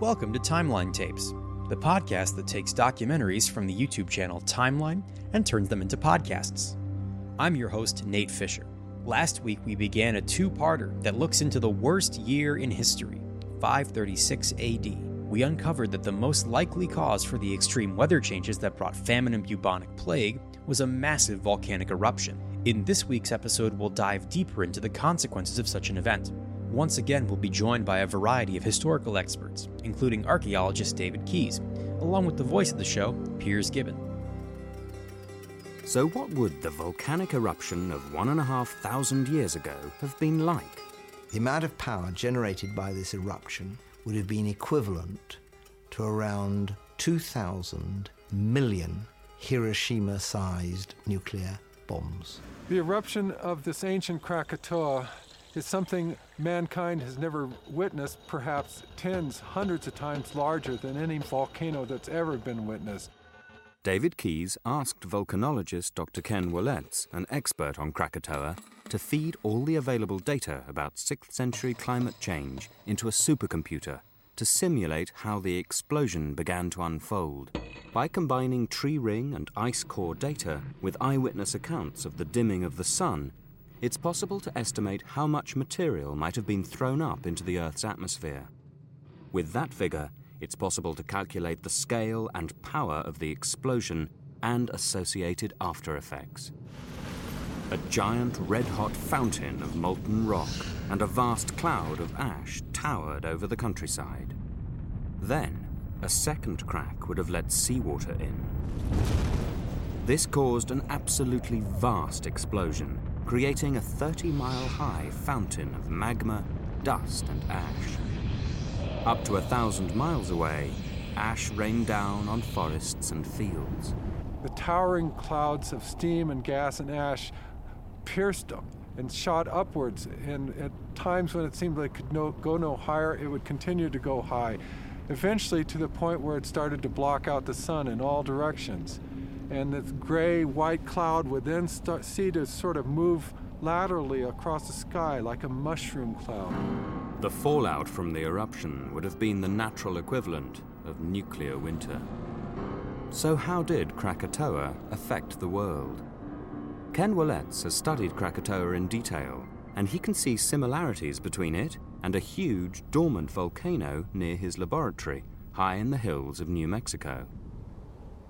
Welcome to Timeline Tapes, the podcast that takes documentaries from the YouTube channel Timeline and turns them into podcasts. I'm your host, Nate Fisher. Last week, we began a two parter that looks into the worst year in history, 536 AD. We uncovered that the most likely cause for the extreme weather changes that brought famine and bubonic plague was a massive volcanic eruption. In this week's episode, we'll dive deeper into the consequences of such an event. Once again, we'll be joined by a variety of historical experts, including archaeologist David Keys, along with the voice of the show, Piers Gibbon. So, what would the volcanic eruption of one and a half thousand years ago have been like? The amount of power generated by this eruption would have been equivalent to around 2,000 million Hiroshima sized nuclear bombs. The eruption of this ancient Krakatoa is something mankind has never witnessed, perhaps tens, hundreds of times larger than any volcano that's ever been witnessed. David Keys asked volcanologist Dr. Ken Wohletz, an expert on Krakatoa, to feed all the available data about 6th century climate change into a supercomputer to simulate how the explosion began to unfold. By combining tree ring and ice core data with eyewitness accounts of the dimming of the sun, it's possible to estimate how much material might have been thrown up into the Earth's atmosphere. With that figure, it's possible to calculate the scale and power of the explosion and associated after effects. A giant red hot fountain of molten rock and a vast cloud of ash towered over the countryside. Then, a second crack would have let seawater in. This caused an absolutely vast explosion creating a 30 mile high fountain of magma, dust, and ash. Up to a thousand miles away, ash rained down on forests and fields. The towering clouds of steam and gas and ash pierced them and shot upwards, and at times when it seemed like it could no, go no higher, it would continue to go high, eventually to the point where it started to block out the sun in all directions and this gray white cloud would then start see to sort of move laterally across the sky like a mushroom cloud. The fallout from the eruption would have been the natural equivalent of nuclear winter. So, how did Krakatoa affect the world? Ken Wohletz has studied Krakatoa in detail, and he can see similarities between it and a huge dormant volcano near his laboratory, high in the hills of New Mexico.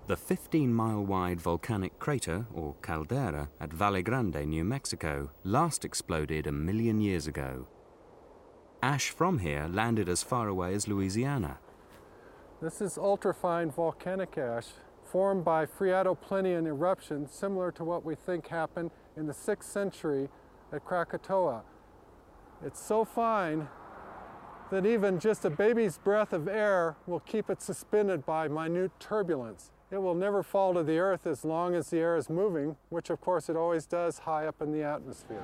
The 15 mile wide volcanic crater, or caldera, at Valle Grande, New Mexico, last exploded a million years ago. Ash from here landed as far away as Louisiana. This is ultrafine volcanic ash formed by Phreatoplinian eruptions similar to what we think happened in the 6th century at Krakatoa. It's so fine that even just a baby's breath of air will keep it suspended by minute turbulence. It will never fall to the earth as long as the air is moving, which of course it always does high up in the atmosphere.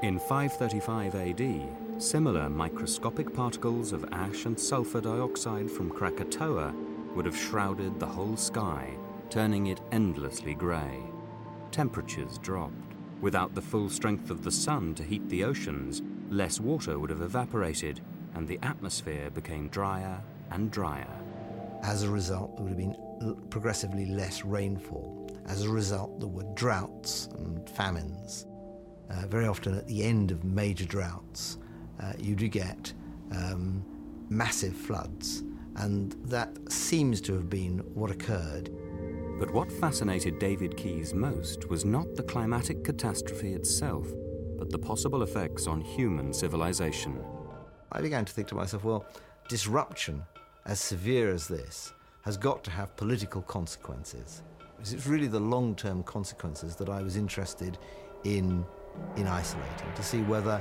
In 535 AD, similar microscopic particles of ash and sulfur dioxide from Krakatoa would have shrouded the whole sky, turning it endlessly grey. Temperatures dropped. Without the full strength of the sun to heat the oceans, less water would have evaporated, and the atmosphere became drier and drier. As a result, there would have been progressively less rainfall, As a result, there were droughts and famines. Uh, very often, at the end of major droughts, uh, you do get um, massive floods, and that seems to have been what occurred. But what fascinated David Keys most was not the climatic catastrophe itself, but the possible effects on human civilization. I began to think to myself, well, disruption as severe as this has got to have political consequences. It's really the long term consequences that I was interested in, in isolating to see whether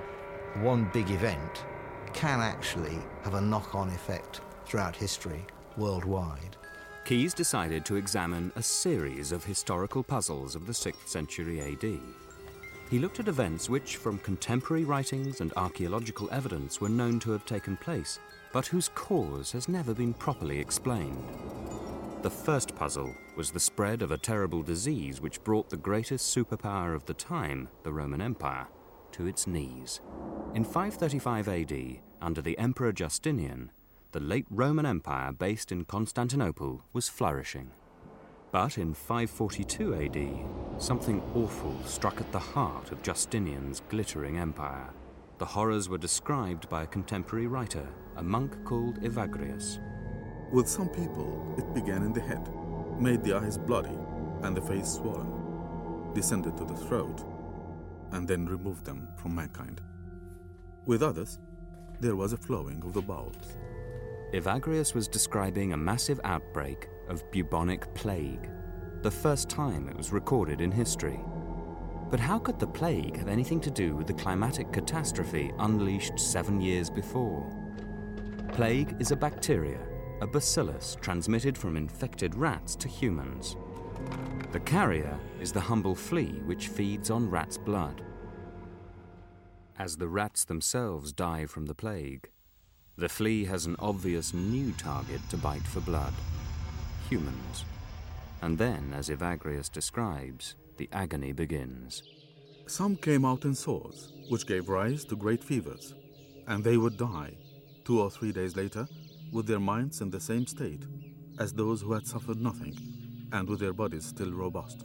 one big event can actually have a knock on effect throughout history worldwide. Keys decided to examine a series of historical puzzles of the 6th century AD. He looked at events which, from contemporary writings and archaeological evidence, were known to have taken place, but whose cause has never been properly explained. The first puzzle was the spread of a terrible disease which brought the greatest superpower of the time, the Roman Empire, to its knees. In 535 AD, under the Emperor Justinian, the late Roman Empire based in Constantinople was flourishing. But in 542 AD, something awful struck at the heart of Justinian's glittering empire. The horrors were described by a contemporary writer, a monk called Evagrius. With some people, it began in the head, made the eyes bloody and the face swollen, descended to the throat, and then removed them from mankind. With others, there was a flowing of the bowels. Evagrius was describing a massive outbreak of bubonic plague, the first time it was recorded in history. But how could the plague have anything to do with the climatic catastrophe unleashed seven years before? Plague is a bacteria, a bacillus transmitted from infected rats to humans. The carrier is the humble flea which feeds on rats' blood. As the rats themselves die from the plague, the flea has an obvious new target to bite for blood humans. And then, as Evagrius describes, the agony begins. Some came out in sores, which gave rise to great fevers, and they would die two or three days later with their minds in the same state as those who had suffered nothing and with their bodies still robust.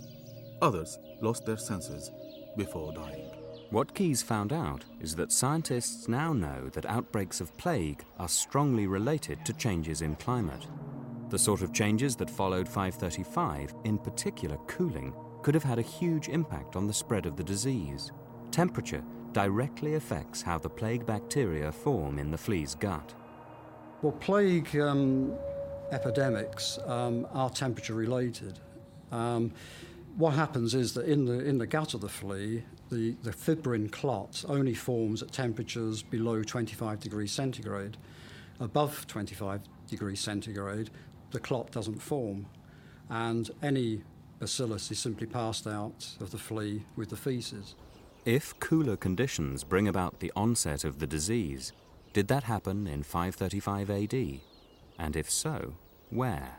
Others lost their senses before dying. What Keys found out is that scientists now know that outbreaks of plague are strongly related to changes in climate. The sort of changes that followed 535, in particular cooling, could have had a huge impact on the spread of the disease. Temperature directly affects how the plague bacteria form in the flea's gut. Well, plague um, epidemics um, are temperature related. Um, what happens is that in the, in the gut of the flea, the, the fibrin clot only forms at temperatures below 25 degrees centigrade. Above 25 degrees centigrade, the clot doesn't form, and any bacillus is simply passed out of the flea with the feces. If cooler conditions bring about the onset of the disease, did that happen in 535 AD? And if so, where?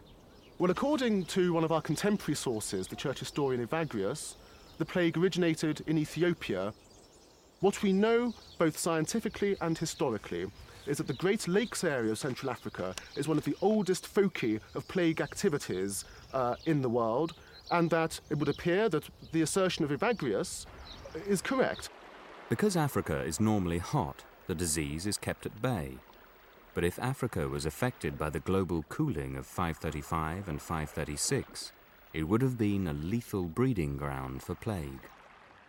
Well, according to one of our contemporary sources, the church historian Evagrius, the plague originated in Ethiopia. What we know, both scientifically and historically, is that the Great Lakes area of Central Africa is one of the oldest foci of plague activities uh, in the world, and that it would appear that the assertion of Evagrius is correct. Because Africa is normally hot, the disease is kept at bay. But if Africa was affected by the global cooling of 535 and 536, it would have been a lethal breeding ground for plague.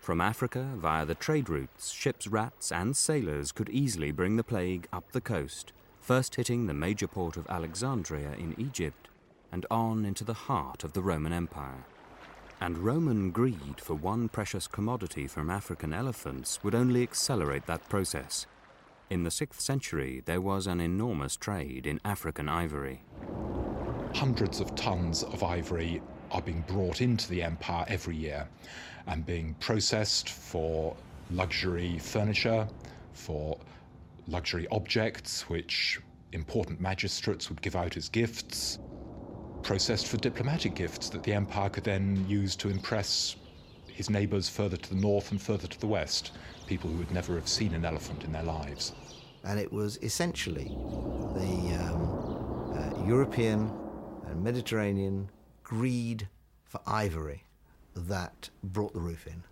From Africa, via the trade routes, ships, rats, and sailors could easily bring the plague up the coast, first hitting the major port of Alexandria in Egypt, and on into the heart of the Roman Empire. And Roman greed for one precious commodity from African elephants would only accelerate that process. In the 6th century, there was an enormous trade in African ivory. Hundreds of tons of ivory are being brought into the empire every year and being processed for luxury furniture, for luxury objects which important magistrates would give out as gifts, processed for diplomatic gifts that the empire could then use to impress his neighbours further to the north and further to the west, people who would never have seen an elephant in their lives. And it was essentially the um, uh, European and Mediterranean greed for ivory that brought the roof in.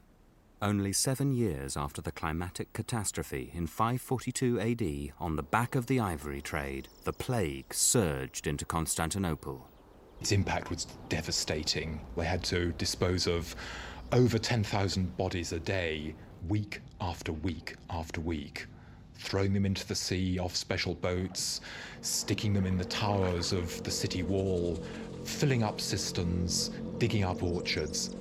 Only seven years after the climatic catastrophe in 542 AD, on the back of the ivory trade, the plague surged into Constantinople. Its impact was devastating. They had to dispose of over 10,000 bodies a day, week after week after week, throwing them into the sea off special boats, sticking them in the towers of the city wall, filling up cisterns, digging up orchards.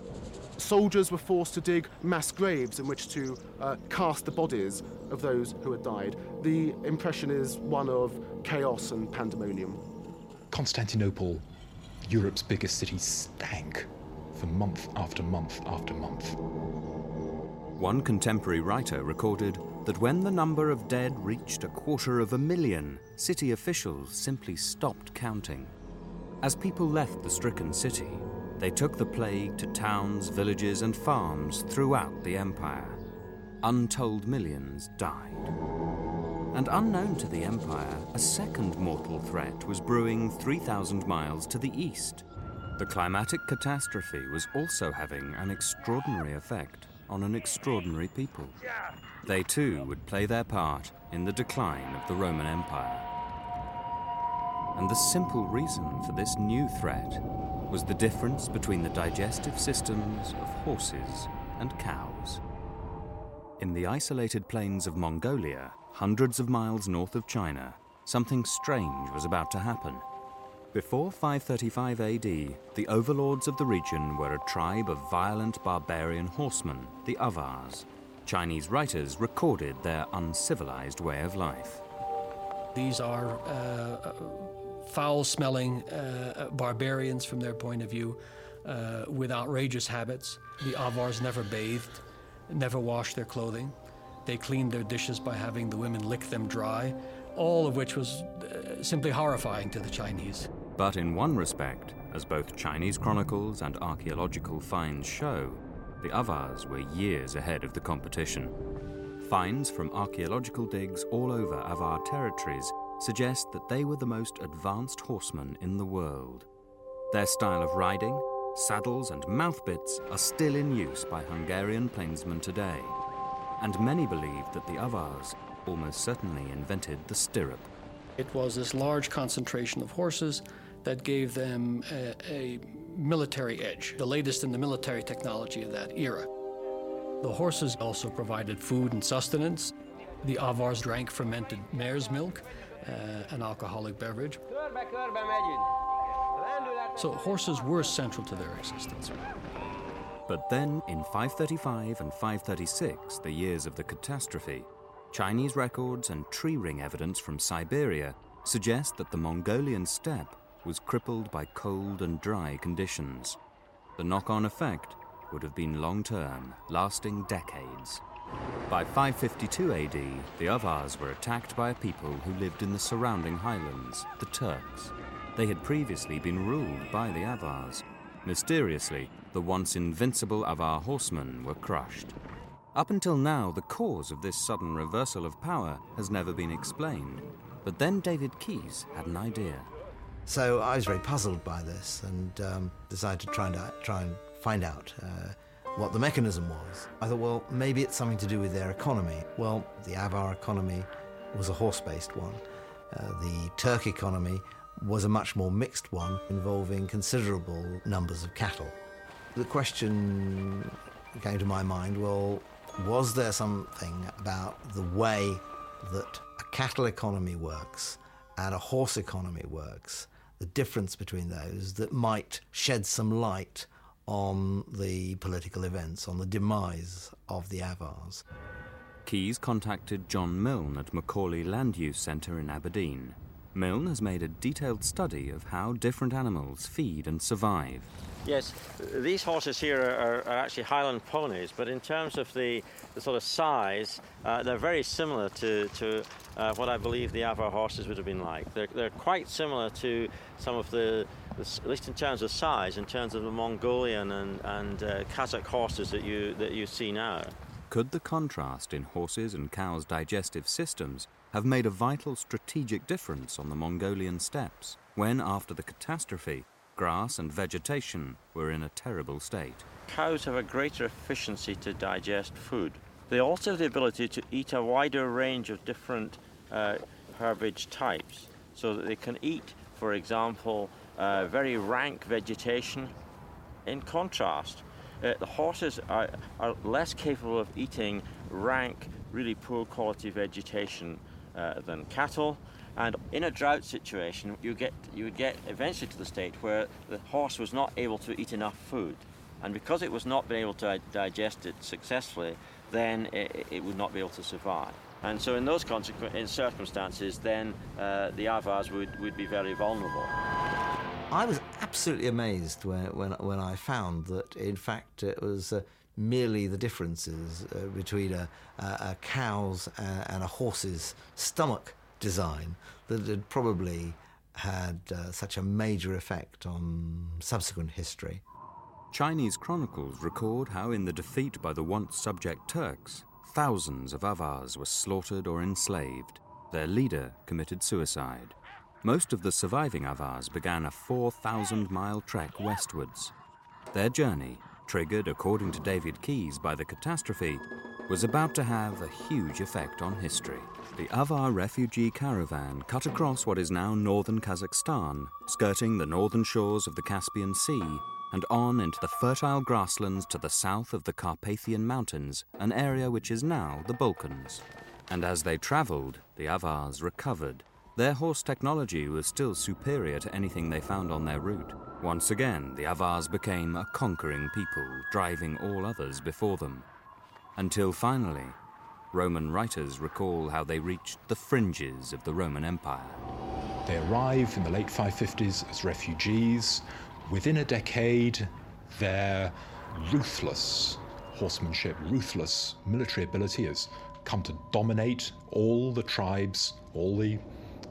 Soldiers were forced to dig mass graves in which to uh, cast the bodies of those who had died. The impression is one of chaos and pandemonium. Constantinople, Europe's biggest city, stank for month after month after month. One contemporary writer recorded that when the number of dead reached a quarter of a million, city officials simply stopped counting. As people left the stricken city, they took the plague to towns, villages, and farms throughout the empire. Untold millions died. And unknown to the empire, a second mortal threat was brewing 3,000 miles to the east. The climatic catastrophe was also having an extraordinary effect on an extraordinary people. They too would play their part in the decline of the Roman Empire. And the simple reason for this new threat was the difference between the digestive systems of horses and cows. In the isolated plains of Mongolia, hundreds of miles north of China, something strange was about to happen. Before 535 AD, the overlords of the region were a tribe of violent barbarian horsemen, the Avars. Chinese writers recorded their uncivilized way of life. These are uh, foul smelling uh, barbarians from their point of view uh, with outrageous habits. The Avars never bathed, never washed their clothing. They cleaned their dishes by having the women lick them dry, all of which was uh, simply horrifying to the Chinese. But in one respect, as both Chinese chronicles and archaeological finds show, the Avars were years ahead of the competition. Finds from archaeological digs all over Avar territories suggest that they were the most advanced horsemen in the world. Their style of riding, saddles, and mouthbits are still in use by Hungarian plainsmen today, and many believe that the Avars almost certainly invented the stirrup. It was this large concentration of horses that gave them a, a military edge, the latest in the military technology of that era. The horses also provided food and sustenance. The Avars drank fermented mare's milk, uh, an alcoholic beverage. So horses were central to their existence. But then, in 535 and 536, the years of the catastrophe, Chinese records and tree ring evidence from Siberia suggest that the Mongolian steppe was crippled by cold and dry conditions. The knock on effect would have been long term, lasting decades. By 552 AD, the Avars were attacked by a people who lived in the surrounding highlands, the Turks. They had previously been ruled by the Avars. Mysteriously, the once invincible Avar horsemen were crushed. Up until now, the cause of this sudden reversal of power has never been explained. But then David Keys had an idea. So I was very puzzled by this and um, decided to try and, uh, try and find out uh, what the mechanism was. I thought, well, maybe it's something to do with their economy. Well, the Avar economy was a horse based one. Uh, the Turk economy was a much more mixed one involving considerable numbers of cattle. The question came to my mind well, was there something about the way that a cattle economy works and a horse economy works, the difference between those, that might shed some light on the political events, on the demise of the Avars? Keys contacted John Milne at Macaulay Land Use Centre in Aberdeen. Milne has made a detailed study of how different animals feed and survive. Yes, these horses here are, are, actually Highland ponies, but in terms of the, the sort of size, uh, they're very similar to, to uh, what I believe the Avar horses would have been like. They're, they're quite similar to some of the, the, at least in terms of size, in terms of the Mongolian and, and uh, Kazakh horses that you, that you see now. Could the contrast in horses and cows' digestive systems have made a vital strategic difference on the Mongolian steppes when, after the catastrophe, grass and vegetation were in a terrible state. Cows have a greater efficiency to digest food. They also have the ability to eat a wider range of different uh, herbage types, so that they can eat, for example, uh, very rank vegetation. In contrast, uh, the horses are, are less capable of eating rank, really poor quality vegetation uh, than cattle. And in a drought situation, you get you would get eventually to the state where the horse was not able to eat enough food, and because it was not being able to digest it successfully, then it, it would not be able to survive. And so, in those in circumstances, then uh, the avars would, would be very vulnerable. I was absolutely amazed when, when, when I found that, in fact, it was uh, merely the differences uh, between a, a, cow's and a horse's stomach design that had probably had uh, such a major effect on subsequent history. Chinese chronicles record how, in the defeat by the once subject Turks, thousands of Avars were slaughtered or enslaved. Their leader committed suicide. Most of the surviving Avars began a 4,000 mile trek westwards. Their journey, triggered according to David Keys by the catastrophe, was about to have a huge effect on history. The Avar refugee caravan cut across what is now northern Kazakhstan, skirting the northern shores of the Caspian Sea, and on into the fertile grasslands to the south of the Carpathian Mountains, an area which is now the Balkans. And as they travelled, the Avars recovered. Their horse technology was still superior to anything they found on their route. Once again, the Avars became a conquering people, driving all others before them. Until finally, Roman writers recall how they reached the fringes of the Roman Empire. They arrive in the late 550s as refugees. Within a decade, their ruthless horsemanship, ruthless military ability has come to dominate all the tribes, all the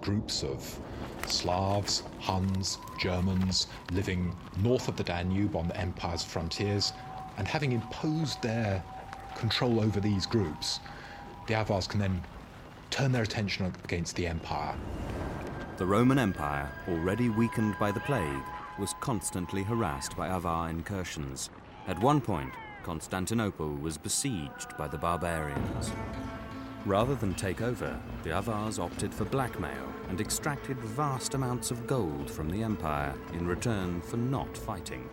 groups of Slavs, Huns, Germans living north of the Danube on the empire's frontiers, and having imposed their control over these groups, the Avars can then turn their attention against the empire. The Roman Empire, already weakened by the plague, was constantly harassed by Avar incursions. At one point, Constantinople was besieged by the barbarians. Rather than take over, the Avars opted for blackmail and extracted vast amounts of gold from the empire in return for not fighting.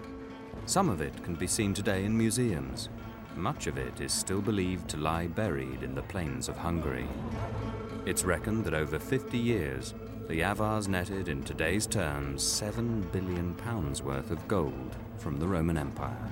Some of it can be seen today in museums, much of it is still believed to lie buried in the plains of Hungary. It's reckoned that over 50 years, the Avars netted in today's terms 7 billion pounds worth of gold from the Roman Empire.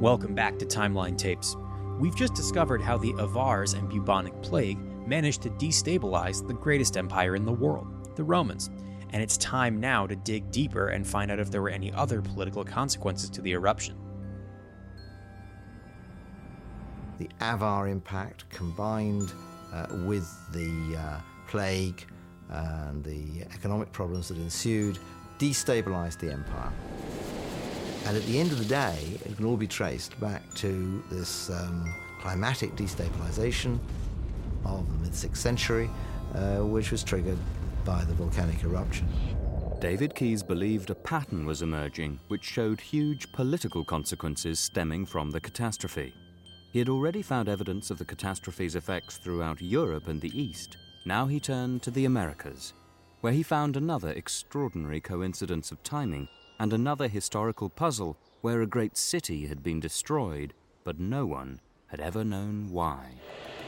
Welcome back to Timeline Tapes. We've just discovered how the Avars and bubonic plague managed to destabilize the greatest empire in the world, the Romans. And it's time now to dig deeper and find out if there were any other political consequences to the eruption. The Avar impact combined uh, with the uh, plague and the economic problems that ensued destabilized the empire. And at the end of the day, it can all be traced back to this um, climatic destabilization of the mid 6th century, uh, which was triggered by the volcanic eruption. David Keys believed a pattern was emerging which showed huge political consequences stemming from the catastrophe. He had already found evidence of the catastrophe's effects throughout Europe and the East. Now he turned to the Americas, where he found another extraordinary coincidence of timing and another historical puzzle where a great city had been destroyed, but no one had ever known why.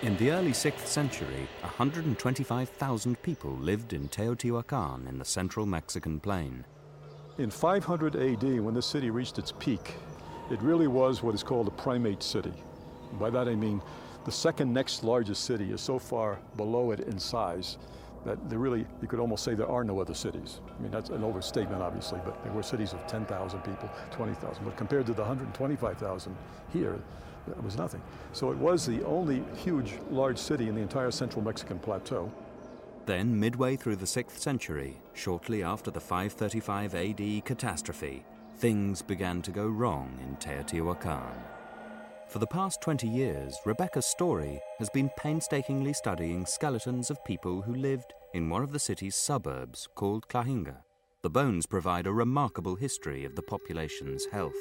In the early 6th century, 125,000 people lived in Teotihuacan in the central Mexican plain. In 500 AD, when the city reached its peak, it really was what is called a primate city. By that I mean the second next largest city is so far below it in size that there really, you could almost say there are no other cities. I mean, that's an overstatement, obviously, but there were cities of 10,000 people, 20,000. But compared to the 125,000 here, that was nothing. So it was the only huge, large city in the entire central Mexican plateau. Then, midway through the 6th century, shortly after the 535 AD catastrophe, things began to go wrong in Teotihuacan. For the past 20 years, Rebecca Storey has been painstakingly studying skeletons of people who lived in one of the city's suburbs called Tlajinga. The bones provide a remarkable history of the population's health.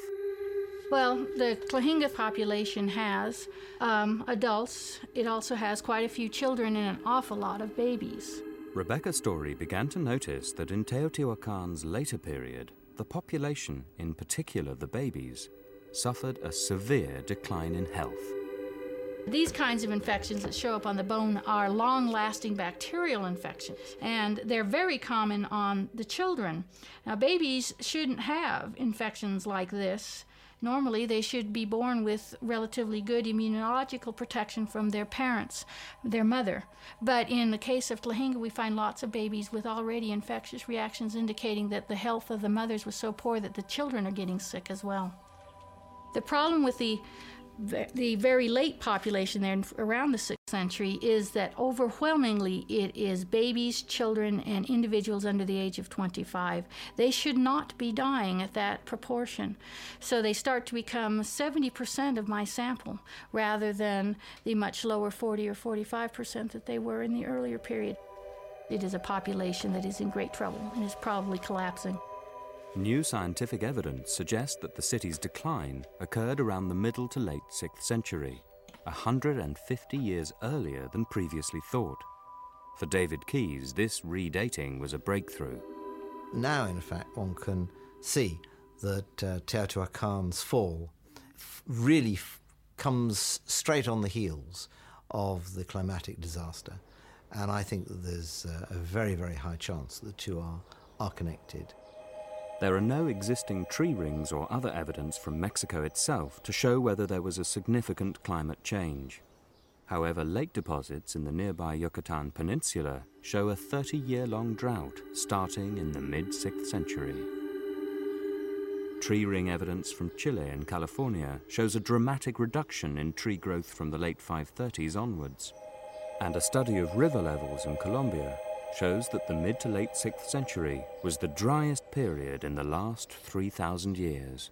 Well, the Tlajinga population has um, adults. It also has quite a few children and an awful lot of babies. Rebecca Storey began to notice that in Teotihuacan's later period, the population, in particular the babies, suffered a severe decline in health. These kinds of infections that show up on the bone are long lasting bacterial infections, and they're very common on the children. Now, babies shouldn't have infections like this. Normally, they should be born with relatively good immunological protection from their parents, their mother. But in the case of Tlajinga, we find lots of babies with already infectious reactions indicating that the health of the mothers was so poor that the children are getting sick as well. The problem with the the very late population there around the 6th century is that overwhelmingly it is babies, children, and individuals under the age of 25. They should not be dying at that proportion. So they start to become 70% of my sample rather than the much lower 40 or 45% that they were in the earlier period. It is a population that is in great trouble and is probably collapsing. New scientific evidence suggests that the city's decline occurred around the middle to late 6th century, 150 years earlier than previously thought. For David Keys, this redating was a breakthrough. Now, in fact, one can see that uh, Teotihuacan's fall really comes straight on the heels of the climatic disaster. And I think that there's uh, a very, very high chance that the two are, are connected. There are no existing tree rings or other evidence from Mexico itself to show whether there was a significant climate change. However, lake deposits in the nearby Yucatan Peninsula show a 30 year long drought starting in the mid 6th century. Tree ring evidence from Chile and California shows a dramatic reduction in tree growth from the late 530s onwards. And a study of river levels in Colombia shows that the mid to late 6th century was the driest period in the last 3,000 years.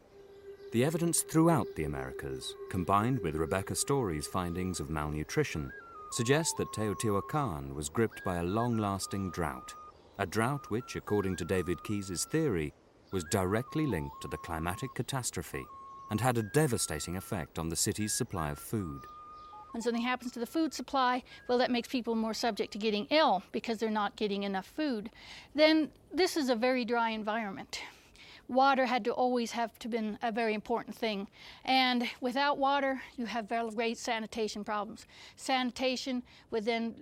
The evidence throughout the Americas, combined with Rebecca Storey's findings of malnutrition, suggests that Teotihuacan was gripped by a long lasting drought. A drought which, according to David Keys' theory, was directly linked to the climatic catastrophe and had a devastating effect on the city's supply of food. When something happens to the food supply, well, that makes people more subject to getting ill because they're not getting enough food. Then this is a very dry environment. Water had to always have to been a very important thing. And without water, you have very great sanitation problems. Sanitation would then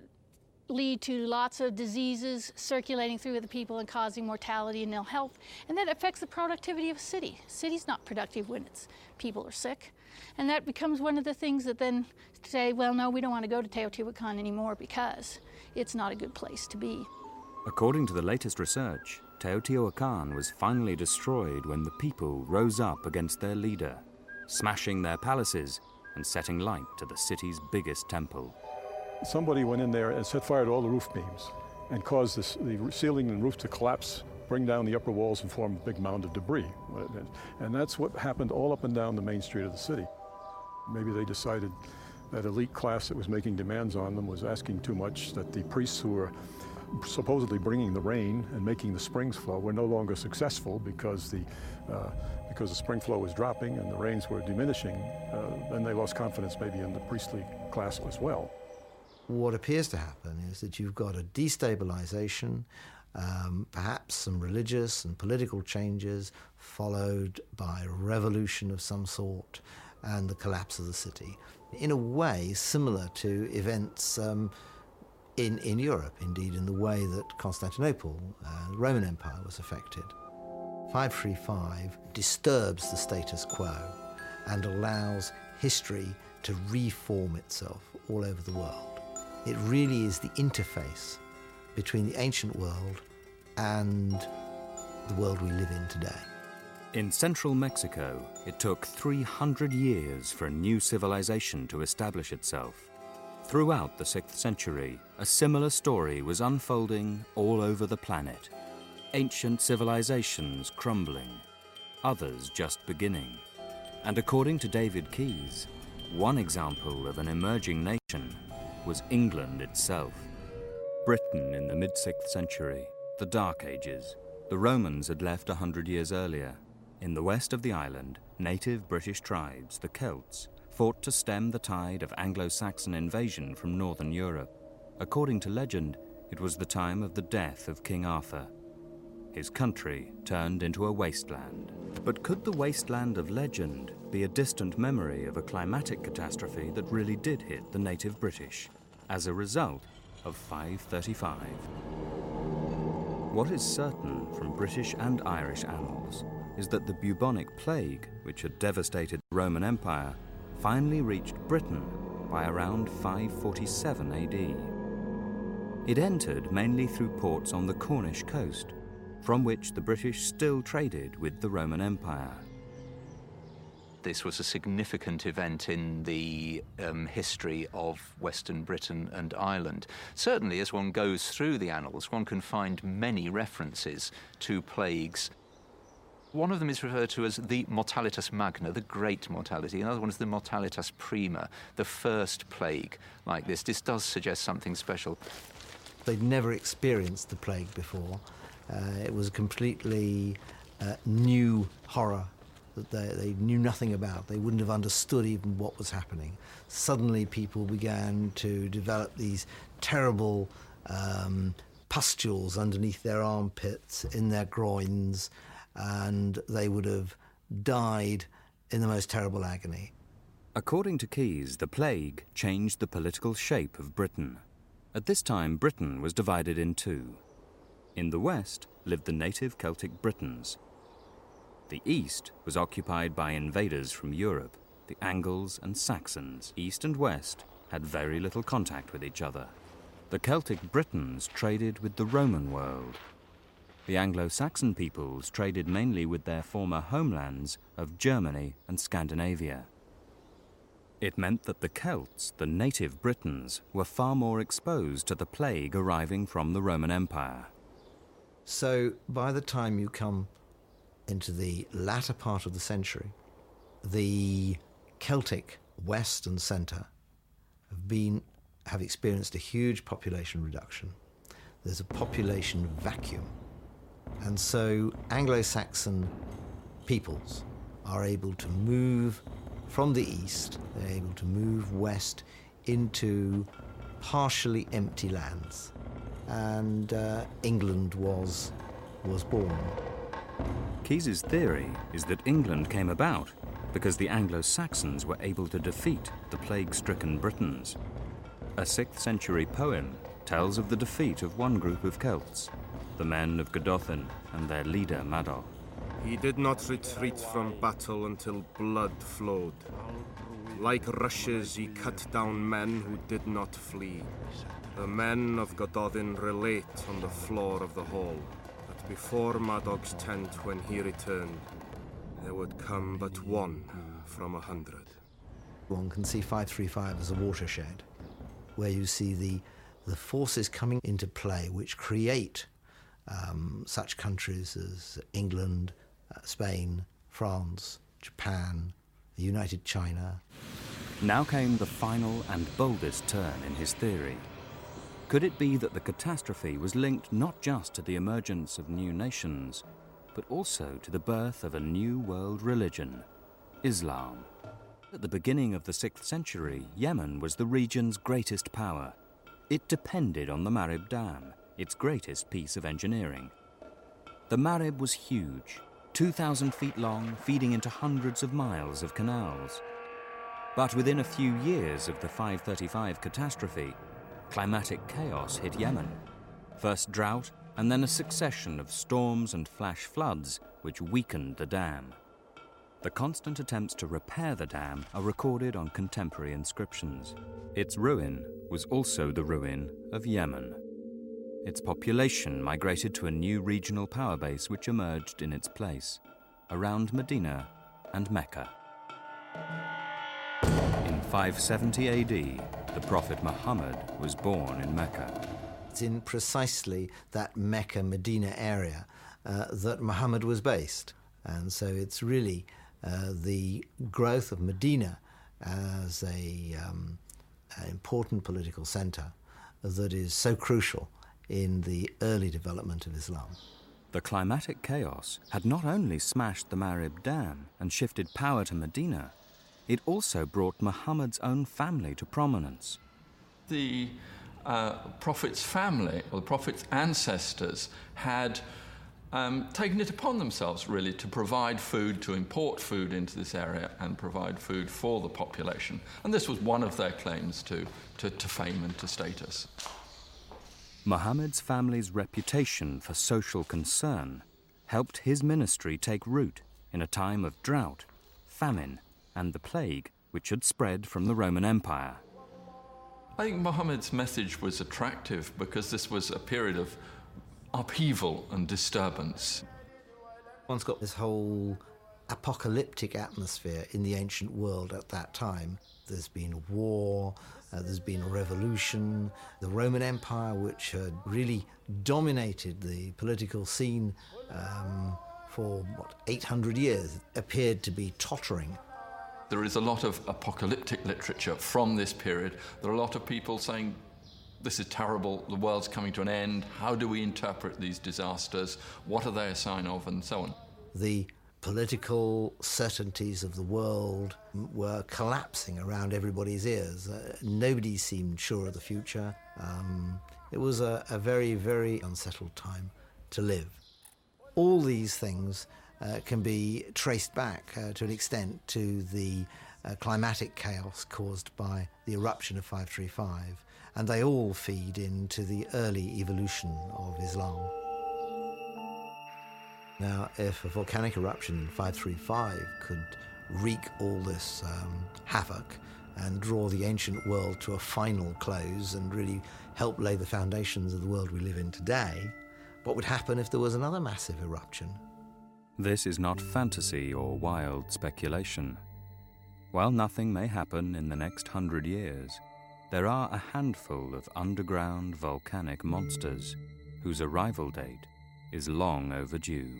lead to lots of diseases circulating through the people and causing mortality and ill health. And that affects the productivity of a city. City's not productive when its people are sick. And that becomes one of the things that then say, well, no, we don't want to go to Teotihuacan anymore because it's not a good place to be. According to the latest research, Teotihuacan was finally destroyed when the people rose up against their leader, smashing their palaces and setting light to the city's biggest temple. Somebody went in there and set fire to all the roof beams and caused this, the ceiling and roof to collapse, bring down the upper walls, and form a big mound of debris. And that's what happened all up and down the main street of the city. Maybe they decided that elite class that was making demands on them was asking too much, that the priests who were supposedly bringing the rain and making the springs flow were no longer successful because the, uh, because the spring flow was dropping and the rains were diminishing. Uh, then they lost confidence maybe in the priestly class as well. What appears to happen is that you've got a destabilization, um, perhaps some religious and political changes, followed by revolution of some sort and the collapse of the city. In a way, similar to events um, in, in Europe, indeed, in the way that Constantinople, uh, the Roman Empire, was affected. 535 disturbs the status quo and allows history to reform itself all over the world. It really is the interface between the ancient world and the world we live in today. In central Mexico, it took 300 years for a new civilization to establish itself. Throughout the 6th century, a similar story was unfolding all over the planet. Ancient civilizations crumbling, others just beginning. And according to David Keys, one example of an emerging nation was England itself. Britain in the mid 6th century, the Dark Ages. The Romans had left a hundred years earlier. In the west of the island, native British tribes, the Celts, fought to stem the tide of Anglo Saxon invasion from northern Europe. According to legend, it was the time of the death of King Arthur. His country turned into a wasteland. But could the wasteland of legend be a distant memory of a climatic catastrophe that really did hit the native British as a result of 535? What is certain from British and Irish annals is that the bubonic plague, which had devastated the Roman Empire, finally reached Britain by around 547 AD. It entered mainly through ports on the Cornish coast, from which the British still traded with the Roman Empire. This was a significant event in the um, history of Western Britain and Ireland. Certainly, as one goes through the annals, one can find many references to plagues one of them is referred to as the mortalitas magna, the great mortality. Another one is the mortalitas prima, the first plague like this. This does suggest something special. They'd never experienced the plague before. Uh, it was a completely uh, new horror that they, they, knew nothing about. They wouldn't have understood even what was happening. Suddenly, people began to develop these terrible um, pustules underneath their armpits, in their groins and they would have died in the most terrible agony. According to Keys, the plague changed the political shape of Britain. At this time, Britain was divided in two. In the west lived the native Celtic Britons. The east was occupied by invaders from Europe, the Angles and Saxons. East and west had very little contact with each other. The Celtic Britons traded with the Roman world the Anglo Saxon peoples traded mainly with their former homelands of Germany and Scandinavia. It meant that the Celts, the native Britons, were far more exposed to the plague arriving from the Roman Empire. So by the time you come into the latter part of the century, the Celtic west and centre have been have experienced a huge population reduction. There's a population vacuum and so Anglo Saxon peoples are able to move from the east, they're able to move west into partially empty lands. And uh, England was, was born. Keys's theory is that England came about because the Anglo Saxons were able to defeat the plague stricken Britons. A 6th century poem tells of the defeat of one group of Celts, the men of Gododdin and their leader Madoc. He did not retreat from battle until blood flowed. Like rushes, he cut down men who did not flee. The men of Gododdin relate on the floor of the hall before Madoc's tent when he returned, there would come but one from a hundred. One can see 535 as a watershed, where you see the, the forces coming into play which create um, such countries as England, uh, Spain, France, Japan, the United China. Now came the final and boldest turn in his theory. Could it be that the catastrophe was linked not just to the emergence of new nations, but also to the birth of a new world religion, Islam? At the beginning of the 6th century, Yemen was the region's greatest power. It depended on the Marib Dam, its greatest piece of engineering. The Marib was huge, 2,000 feet long, feeding into hundreds of miles of canals. But within a few years of the 535 catastrophe, climatic chaos hit Yemen. First drought, and then a succession of storms and flash floods which weakened the dam. The constant attempts to repair the dam are recorded on contemporary inscriptions. Its ruin was also the ruin of Yemen. Its population migrated to a new regional power base which emerged in its place, around Medina and Mecca. In 570 AD, the Prophet Muhammad was born in Mecca. It's in precisely that Mecca Medina area uh, that Muhammad was based. And so it's really uh, the growth of Medina as a, um, an important political center that is so crucial in the early development of Islam. The climatic chaos had not only smashed the Marib Dam and shifted power to Medina, it also brought Muhammad's own family to prominence. The uh, Prophet's family, or the Prophet's ancestors, had um, taken it upon themselves really to provide food, to import food into this area and provide food for the population. And this was one of their claims to, to, to fame and to status. Muhammad's family's reputation for social concern helped his ministry take root in a time of drought, famine, and the plague which had spread from the Roman Empire. I think Muhammad's message was attractive because this was a period of upheaval and disturbance. One's got this whole apocalyptic atmosphere in the ancient world at that time. There's been war, uh, there's been a revolution. The Roman Empire, which had really dominated the political scene um, for, what, 800 years, appeared to be tottering. There is a lot of apocalyptic literature from this period. There are a lot of people saying, this is terrible, the world's coming to an end, how do we interpret these disasters, what are they a sign of, and so on. The political certainties of the world were collapsing around everybody's ears. Uh, nobody seemed sure of the future. Um, it was a, a, very, very unsettled time to live. All these things uh, can be traced back uh, to an extent to the uh, climatic chaos caused by the eruption of 535, and they all feed into the early evolution of Islam. Now, if a volcanic eruption in 535 could wreak all this um, havoc and draw the ancient world to a final close and really help lay the foundations of the world we live in today, what would happen if there was another massive eruption? This is not fantasy or wild speculation. While nothing may happen in the next hundred years, there are a handful of underground volcanic monsters whose arrival date is long overdue.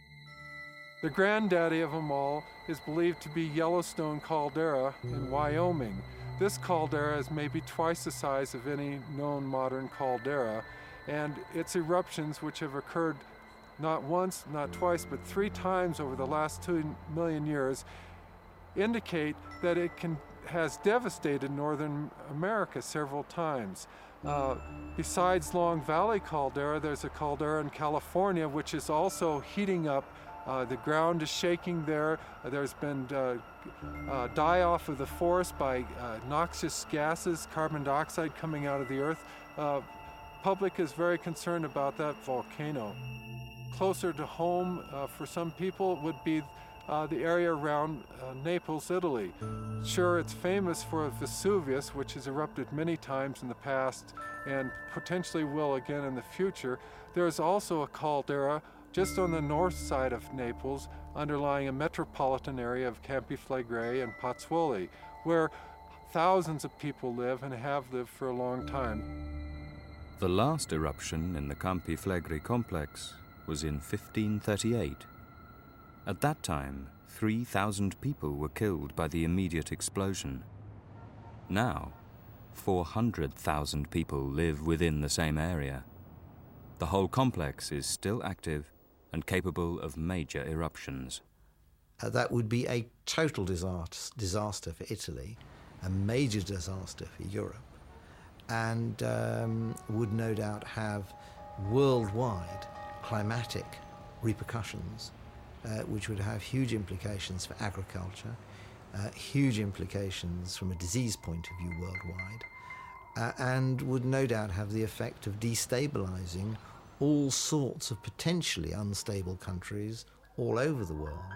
The granddaddy of them all is believed to be Yellowstone caldera in Wyoming. This caldera is maybe twice the size of any known modern caldera, and its eruptions, which have occurred not once, not twice, but three times over the last two million years, indicate that it can, has devastated Northern America several times. Uh, besides Long Valley caldera, there's a caldera in California which is also heating up uh, the ground is shaking there. Uh, there's been uh, uh, die off of the forest by uh, noxious gases, carbon dioxide coming out of the earth. public is very concerned about that volcano. Closer to home uh, for some people would be uh, the area around uh, Naples, Italy. Sure, it's famous for Vesuvius, which has erupted many times in the past and potentially will again in the future. There is also a caldera just on the north side of Naples, underlying a metropolitan area of Campi Flegrei and Pozzuoli, where thousands of people live and have lived for a long time. The last eruption in the Campi Flegrei complex was in 1538. At that time, 3,000 people were killed by the immediate explosion. Now, 400,000 people live within the same area. The whole complex is still active and capable of major eruptions. Uh, that would be a total disaster, for Italy, a major disaster for Europe, and um, would no doubt have worldwide climatic repercussions, uh, which would have huge implications for agriculture, uh, huge implications from a disease point of view worldwide, uh, and would no doubt have the effect of destabilizing all sorts of potentially unstable countries all over the world.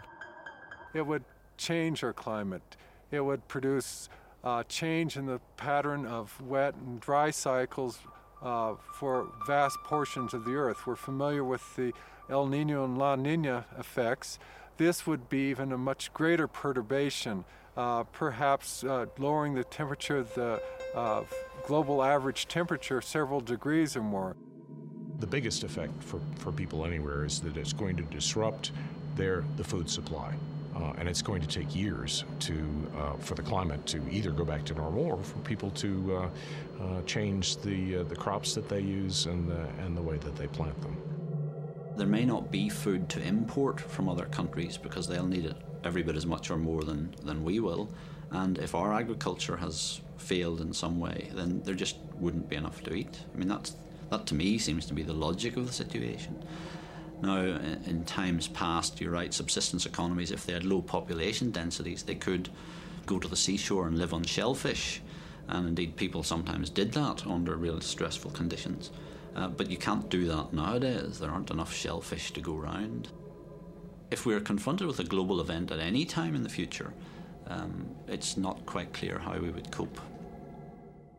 It would change our climate. It would produce uh, change in the pattern of wet and dry cycles uh, for vast portions of the earth. We're familiar with the El Nino and La Nina effects. This would be even a much greater perturbation, uh, perhaps uh, lowering the temperature of the uh, global average temperature several degrees or more the biggest effect for, for people anywhere is that it's going to disrupt their the food supply. Uh, and it's going to take years to uh, for the climate to either go back to normal or for people to uh, uh change the uh, the crops that they use and the, and the way that they plant them. There may not be food to import from other countries because they'll need it every bit as much or more than, than we will. And if our agriculture has failed in some way, then there just wouldn't be enough to eat. I mean, that's that to me seems to be the logic of the situation. Now, in times past, you're right, subsistence economies, if they had low population densities, they could go to the seashore and live on shellfish. And indeed, people sometimes did that under real stressful conditions. Uh, but you can't do that nowadays. There aren't enough shellfish to go round. If we're confronted with a global event at any time in the future, um, it's not quite clear how we would cope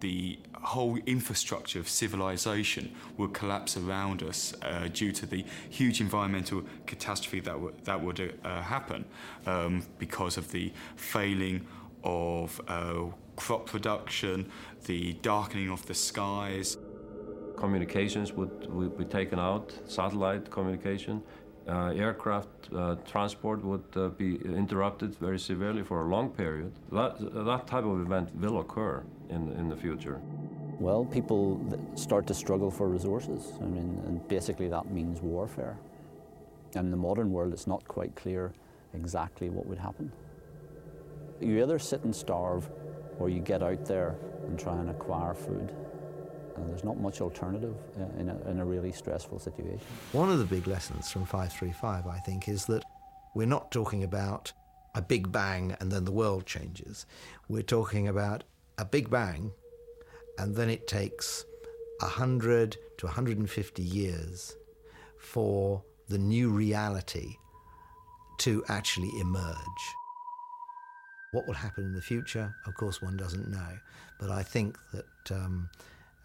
the whole infrastructure of civilization would collapse around us uh, due to the huge environmental catastrophe that, w- that would uh, happen um, because of the failing of uh, crop production, the darkening of the skies. Communications would, would be taken out, satellite communication. Uh, aircraft uh, transport would uh, be interrupted very severely for a long period. That, that type of event will occur in, in the future? Well, people start to struggle for resources. I mean, and basically that means warfare. And in the modern world, it's not quite clear exactly what would happen. You either sit and starve, or you get out there and try and acquire food. And there's not much alternative uh, in a, in a really stressful situation. One of the big lessons from 535, I think, is that we're not talking about a big bang and then the world changes. We're talking about a big bang, and then it takes 100 to 150 years for the new reality to actually emerge. What will happen in the future, of course, one doesn't know. But I think that um,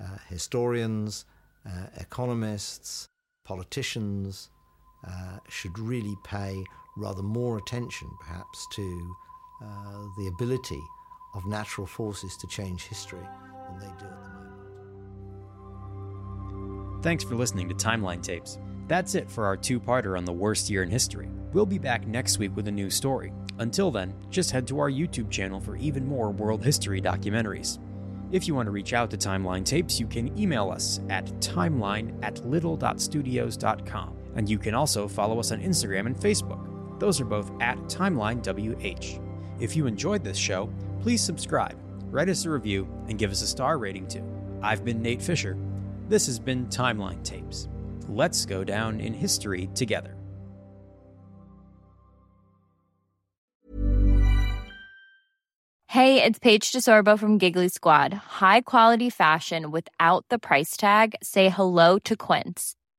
uh, historians, uh, economists, politicians uh, should really pay rather more attention, perhaps, to uh, the ability of natural forces to change history than they do at the moment. Thanks for listening to Timeline Tapes. That's it for our two parter on the worst year in history. We'll be back next week with a new story. Until then, just head to our YouTube channel for even more world history documentaries. If you want to reach out to Timeline Tapes, you can email us at timeline at little.studios.com. And you can also follow us on Instagram and Facebook. Those are both at TimelineWH. If you enjoyed this show, please subscribe, write us a review, and give us a star rating too. I've been Nate Fisher. This has been Timeline Tapes. Let's go down in history together. Hey, it's Paige DeSorbo from Giggly Squad. High quality fashion without the price tag. Say hello to Quince.